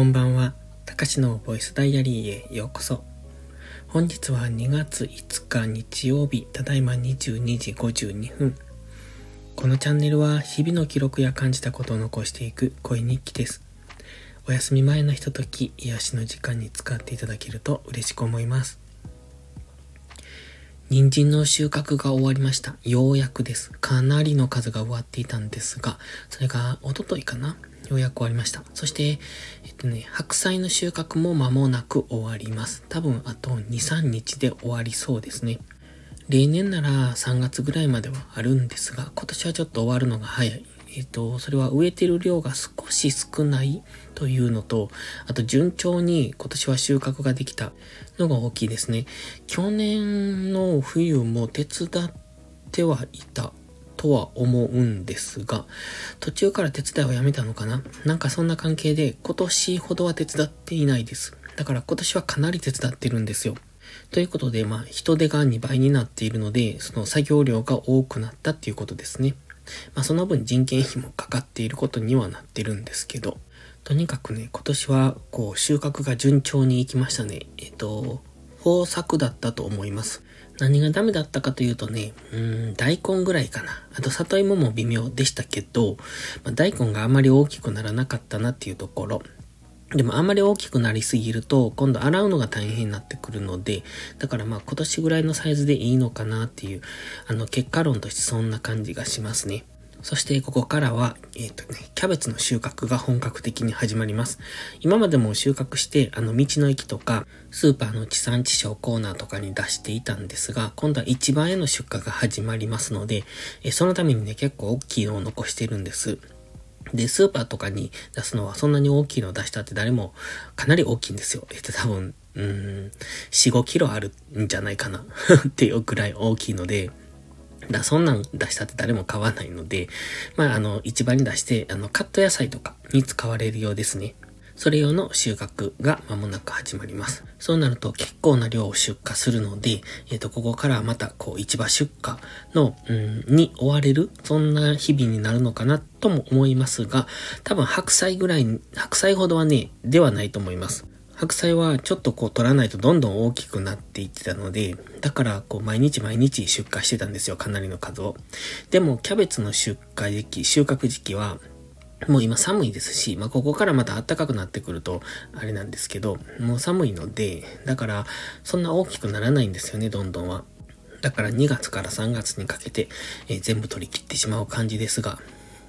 こんばんは。たかしのボイスダイアリーへようこそ。本日は2月5日日曜日、ただいま22時52分。このチャンネルは日々の記録や感じたことを残していく声日記です。お休み前のひととき、癒しの時間に使っていただけると嬉しく思います。人参の収穫が終わりました。ようやくです。かなりの数が終わっていたんですが、それがおとといかなようやく終わりました。そして、えっとね、白菜の収穫も間もなく終わります。多分あと2、3日で終わりそうですね。例年なら3月ぐらいまではあるんですが、今年はちょっと終わるのが早い。えっ、と、それは植えてる量が少し少ないというのと、あと順調に今年は収穫ができたのが大きいですね。去年の冬も手伝ってはいたとは思うんですが、途中から手伝いをやめたのかな？なんかそんな関係で今年ほどは手伝っていないです。だから今年はかなり手伝ってるんですよ。ということで、まあ、人手が2倍になっているので、その作業量が多くなったっていうことですね。まあ、その分人件費もかかっていることにはなってるんですけど、とにかくね、今年は、こう、収穫が順調にいきましたね。えっと、豊作だったと思います。何がダメだったかというとね、うん、大根ぐらいかな。あと里芋も微妙でしたけど、まあ、大根があまり大きくならなかったなっていうところ。でもあんまり大きくなりすぎると、今度洗うのが大変になってくるので、だからまあ今年ぐらいのサイズでいいのかなっていう、あの結果論としてそんな感じがしますね。そしてここからは、えっ、ー、とね、キャベツの収穫が本格的に始まります。今までも収穫して、あの、道の駅とか、スーパーの地産地消コーナーとかに出していたんですが、今度は市場への出荷が始まりますので、えそのためにね、結構大きいのを残してるんです。で、スーパーとかに出すのはそんなに大きいのを出したって誰もかなり大きいんですよ。えっと多分、うん、4、5キロあるんじゃないかな っていうくらい大きいので、だそんなん出したって誰も買わないので、まあ、あの、市場に出して、あの、カット野菜とかに使われるようですね。それ用の収穫が間もなく始まります。そうなると結構な量を出荷するので、えっ、ー、と、ここからまた、こう、市場出荷の、うん、に追われる、そんな日々になるのかなとも思いますが、多分白菜ぐらい、白菜ほどはね、ではないと思います。白菜はちょっとこう取らないとどんどん大きくなっていってたので、だからこう毎日毎日出荷してたんですよ、かなりの数を。でもキャベツの出荷時期、収穫時期は、もう今寒いですし、まあ、ここからまた暖かくなってくると、あれなんですけど、もう寒いので、だから、そんな大きくならないんですよね、どんどんは。だから2月から3月にかけて、えー、全部取り切ってしまう感じですが、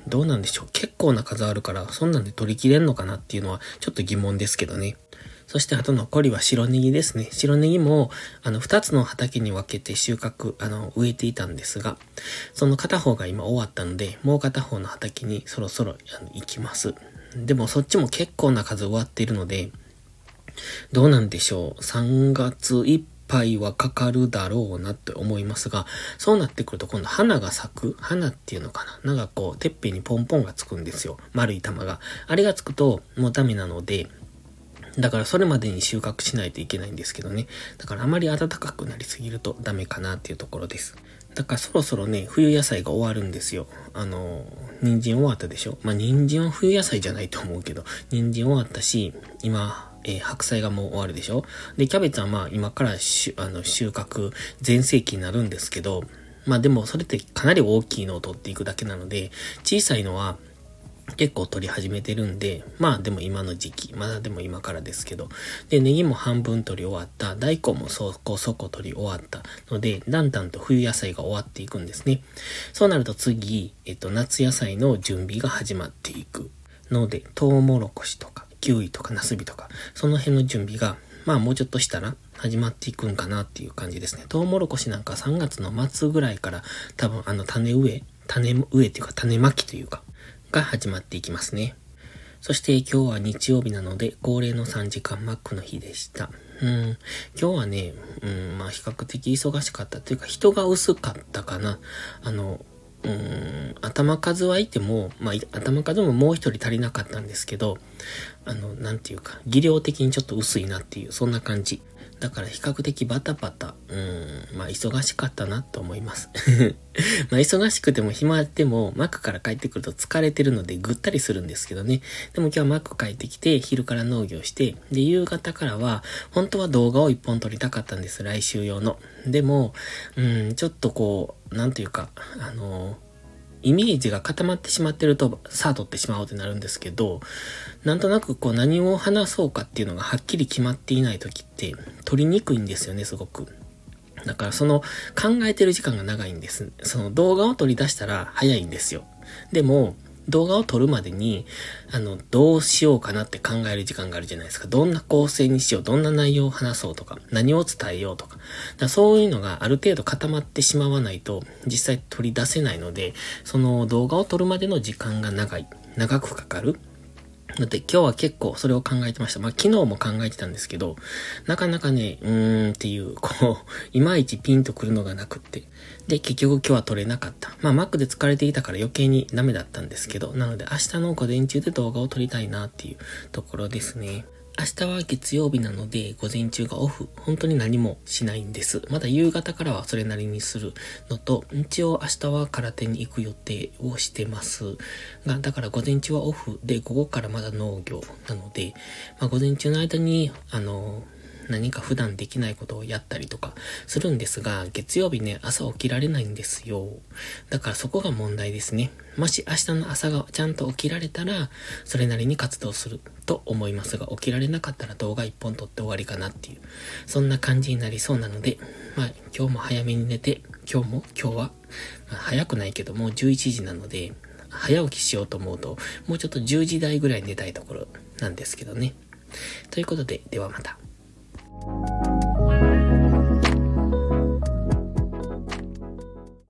どうなんでしょう結構な数あるから、そんなんで取り切れんのかなっていうのは、ちょっと疑問ですけどね。そしてあと残りは白ネギですね。白ネギも、あの、二つの畑に分けて収穫、あの、植えていたんですが、その片方が今終わったので、もう片方の畑にそろそろ行きます。でもそっちも結構な数終わっているので、どうなんでしょう。3月いっぱいはかかるだろうなって思いますが、そうなってくると今度花が咲く花っていうのかななんかこう、てっぺんにポンポンがつくんですよ。丸い玉が。あれがつくともうダメなので、だからそれまでに収穫しないといけないんですけどね。だからあまり暖かくなりすぎるとダメかなっていうところです。だからそろそろね、冬野菜が終わるんですよ。あの、人参終わったでしょ？まあ、人参は冬野菜じゃないと思うけど、人参終わったし、今、えー、白菜がもう終わるでしょ？で、キャベツはまあ今からしあの収穫全盛期になるんですけど、まあでもそれってかなり大きいのを取っていくだけなので、小さいのは結構取り始めてるんで、まあでも今の時期、まだでも今からですけど、で、ネギも半分取り終わった、大根もそこそこ取り終わったので、だんだんと冬野菜が終わっていくんですね。そうなると次、えっと、夏野菜の準備が始まっていくので、トウモロコシとか、キウイとかナスビとか、その辺の準備が、まあもうちょっとしたら始まっていくんかなっていう感じですね。トウモロコシなんか3月の末ぐらいから多分あの種植え、種植えっていうか種まきというか、が始まっていきますね。そして今日は日曜日なので恒例の3時間マックの日でした。うん、今日はね、うん、まあ比較的忙しかったというか人が薄かったかな。あの、うん、頭数はいても、まあ頭数ももう一人足りなかったんですけど、あの、なんていうか、技量的にちょっと薄いなっていう、そんな感じ。だから比較的バタバタ、うん、まあ忙しかったなと思います。まあ忙しくても暇でも、マックから帰ってくると疲れてるのでぐったりするんですけどね。でも今日はマック帰ってきて、昼から農業して、で、夕方からは、本当は動画を一本撮りたかったんです、来週用の。でも、うん、ちょっとこう、なんていうか、あのーイメージが固まってしまってると、さあ撮ってしまおうってなるんですけど、なんとなくこう何を話そうかっていうのがはっきり決まっていない時って、撮りにくいんですよね、すごく。だからその考えてる時間が長いんです。その動画を撮り出したら早いんですよ。でも、動画を撮るまでに、あの、どうしようかなって考える時間があるじゃないですか。どんな構成にしよう、どんな内容を話そうとか、何を伝えようとか。かそういうのがある程度固まってしまわないと、実際取り出せないので、その動画を撮るまでの時間が長い、長くかかる。だって今日は結構それを考えてました。まあ昨日も考えてたんですけど、なかなかね、うーんっていう、こう、いまいちピンとくるのがなくって。で、結局今日は撮れなかった。まあ Mac で疲れていたから余計にダメだったんですけど、なので明日の午前中で動画を撮りたいなっていうところですね。明日は月曜日なので、午前中がオフ。本当に何もしないんです。まだ夕方からはそれなりにするのと、一応明日は空手に行く予定をしてますが、だから午前中はオフで、午後からまだ農業なので、まあ、午前中の間に、あの、何か普段できないことをやったりとかするんですが、月曜日ね、朝起きられないんですよ。だからそこが問題ですね。もし明日の朝がちゃんと起きられたら、それなりに活動すると思いますが、起きられなかったら動画一本撮って終わりかなっていう、そんな感じになりそうなので、まあ今日も早めに寝て、今日も今日は、まあ、早くないけどもう11時なので、早起きしようと思うと、もうちょっと10時台ぐらい寝たいところなんですけどね。ということで、ではまた。Thank you